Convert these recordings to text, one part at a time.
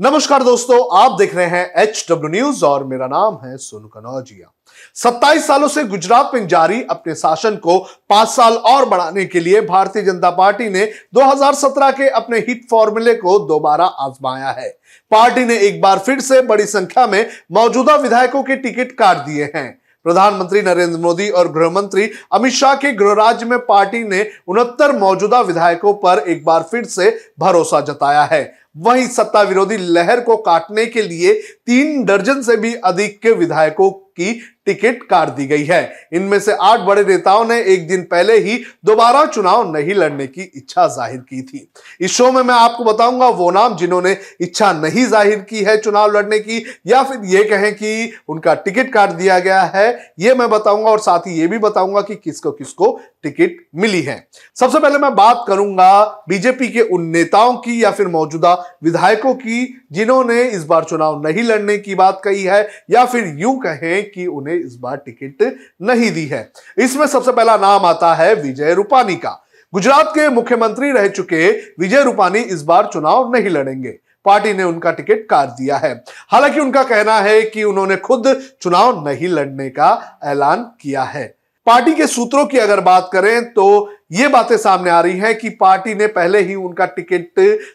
नमस्कार दोस्तों, आप देख रहे हैं एच डब्ल्यू न्यूज़ और मेरा नाम है सोनू कनौजिया 27 सालों से गुजरात में जारी अपने शासन को पाँच साल और बढ़ाने के लिए भारतीय जनता पार्टी ने 2017 के अपने हिट फॉर्मूले को दोबारा आजमाया है। पार्टी ने एक बार फिर से बड़ी संख्या में मौजूदा विधायकों के टिकट काट दिए हैं। प्रधानमंत्री नरेंद्र मोदी और गृह मंत्री अमित शाह के गृह राज्य में पार्टी ने उनहत्तर मौजूदा विधायकों पर एक बार फिर से भरोसा जताया है। वहीं सत्ता विरोधी लहर को काटने के लिए तीन दर्जन से भी अधिक के विधायकों की टिकट काट दी गई है। इनमें से आठ बड़े नेताओं ने एक दिन पहले ही दोबारा चुनाव नहीं लड़ने की इच्छा ज़ाहिर की थी। इस शो में मैं आपको बताऊँगा वो नाम जिन्होंने इच्छा नहीं ज़ाहिर की है चुनाव लड़ने की, या फिर ये कहें कि उनका टिकट काट दिया गया है, ये मैं बताऊँगा और साथ ही ये भी बताऊँगा कि किसको किसको टिकट मिली है। सबसे पहले मैं बात करूँगा बीजेपी के उन नेताओं की या फिर मौजूदा विधायकों की जिन्होंने इस बार चुनाव नहीं लड़ने की बात कही है या फिर यूँ कहें कि उन्हें इस बार टिकट नहीं दी है। इसमें सबसे पहला नाम आता है विजय रूपानी का। गुजरात के मुख्यमंत्री रह चुके विजय रूपानी इस बार चुनाव नहीं लड़ेंगे। पार्टी ने उनका टिकट काट दिया है। हालाँकि उनका कहना है कि उन्होंने खुद चुनाव नहीं लड़ने का ऐलान किया है। पार्टी के सूत्रों की अगर बात करें तो ये बातें सामने आ रही हैं कि पार्टी ने पहले ही उनका टिकट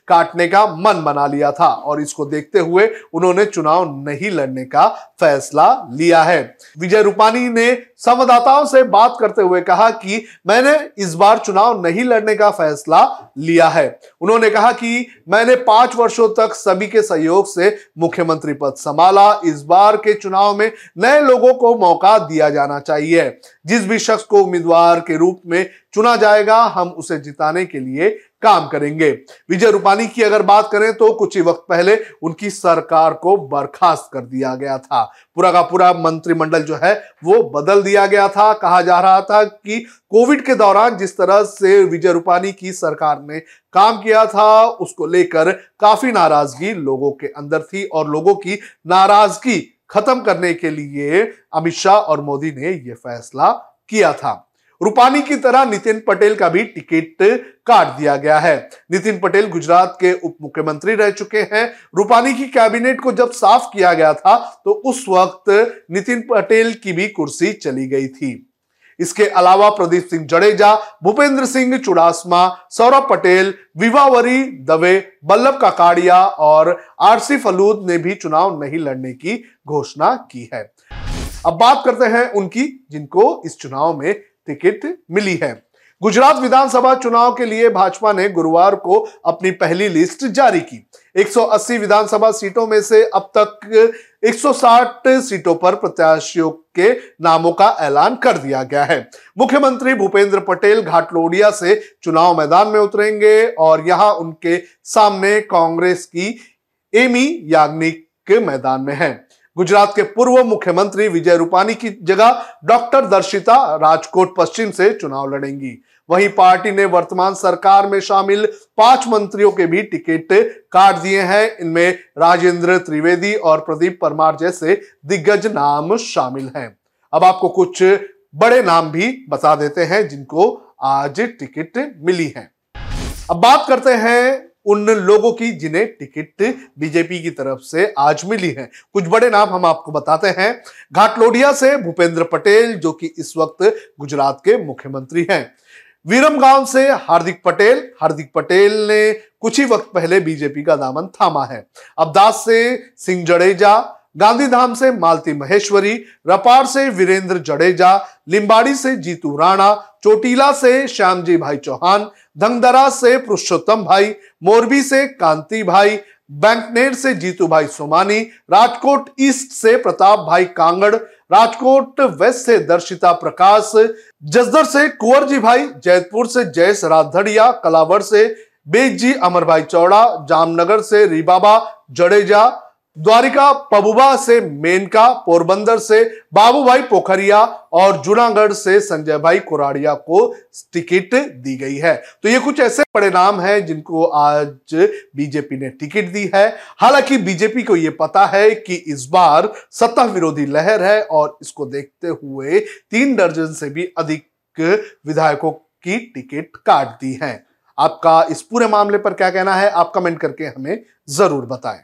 काटने का मन बना लिया था और इसको देखते हुए उन्होंने चुनाव नहीं लड़ने का फैसला लिया है। विजय रूपानी ने संवाददाताओं से बात करते हुए कहा कि मैंने इस बार चुनाव नहीं लड़ने का फैसला लिया है। उन्होंने कहा कि मैंने पाँच वर्षों तक सभी के सहयोग से मुख्यमंत्री पद संभाला। इस बार के चुनाव में नए लोगों को मौका दिया जाना चाहिए। जिस भी शख्स को उम्मीदवार के रूप में चुना जाएगा, हम उसे जिताने के लिए काम करेंगे। विजय रूपानी की अगर बात करें तो कुछ ही वक्त पहले उनकी सरकार को बर्खास्त कर दिया गया था। पूरा का पूरा मंत्रिमंडल जो है, वो बदल दिया गया था। कहा जा रहा था कि कोविड के दौरान जिस तरह से विजय रूपानी की सरकार ने काम किया था, उसको लेकर काफ़ी नाराज़गी लोगों के अंदर थी और लोगों की नाराज़गी खत्म करने के लिए अमित शाह और मोदी ने यह फैसला किया था। रूपानी की तरह नितिन पटेल का भी टिकट काट दिया गया है। नितिन पटेल गुजरात के उप मुख्यमंत्री रह चुके हैं। रूपानी की कैबिनेट को जब साफ़ किया गया था तो उस वक्त नितिन पटेल की भी कुर्सी चली गई थी। इसके अलावा प्रदीप सिंह जडेजा, भूपेंद्र सिंह चुड़ासमा, सौरभ पटेल, विवावरी दवे, बल्लभ काकाड़िया और आरसी फलूद ने भी चुनाव नहीं लड़ने की घोषणा की है। अब बात करते हैं उनकी, जिनको इस चुनाव में टिकट मिली है। गुजरात विधानसभा चुनाव के लिए भाजपा ने गुरुवार को अपनी पहली लिस्ट जारी की। 180 विधानसभा सीटों में से अब तक 160 सीटों पर प्रत्याशियों के नामों का ऐलान कर दिया गया है। मुख्यमंत्री भूपेंद्र पटेल घाटलोडिया से चुनाव मैदान में उतरेंगे और यहाँ उनके सामने कांग्रेस की एमी याग्निक मैदान में है। गुजरात के पूर्व मुख्यमंत्री विजय रूपानी की जगह डॉक्टर दर्शिता राजकोट पश्चिम से चुनाव लड़ेंगी। वहीं पार्टी ने वर्तमान सरकार में शामिल पाँच मंत्रियों के भी टिकट काट दिए हैं। इनमें राजेंद्र त्रिवेदी और प्रदीप परमार जैसे दिग्गज नाम शामिल हैं। अब आपको कुछ बड़े नाम भी बता देते हैं जिनको आज टिकट मिली है। अब बात करते हैं उन लोगों की जिन्हें टिकट बीजेपी की तरफ़ से आज मिली है। कुछ बड़े नाम हम आपको बताते हैं। घाटलोडिया से भूपेंद्र पटेल, जो कि इस वक्त गुजरात के मुख्यमंत्री हैं। वीरम गाँव से हार्दिक पटेल हार्दिक पटेल ने कुछ ही वक्त पहले बीजेपी का दामन थामा है। अबदास से सिंह जडेजा गांधीधाम से मालती महेश्वरी, रपार से वीरेंद्र जडेजा, लिंबाड़ी से जीतू राणा, चोटीला से श्यामजी भाई चौहान धंगदरा से पुरुषोत्तम भाई, मोरबी से कांति भाई, बैंकनेर से जीतू भाई सोमानी, राजकोट ईस्ट से प्रताप भाई कांगड़, राजकोट वेस्ट से दर्शिता प्रकाश, जसदर से कुंवर जी भाई जैतपुर से जयस राधड़िया, कलावर से बेग जी अमर भाई चौड़ा, जामनगर से रीबाबा जडेजा द्वारिका पबुबा से मेनका, पोरबंदर से बाबू भाई पोखरिया और जूनागढ़ से संजय भाई कोराड़िया को टिकट दी गई है। तो ये कुछ ऐसे बड़े नाम हैं जिनको आज बीजेपी ने टिकट दी है। हालाँकि बीजेपी को ये पता है कि इस बार सत्ता विरोधी लहर है और इसको देखते हुए तीन दर्जन से भी अधिक विधायकों की टिकट काट दी है। आपका इस पूरे मामले पर क्या कहना है? आप कमेंट करके हमें ज़रूर बताएँ।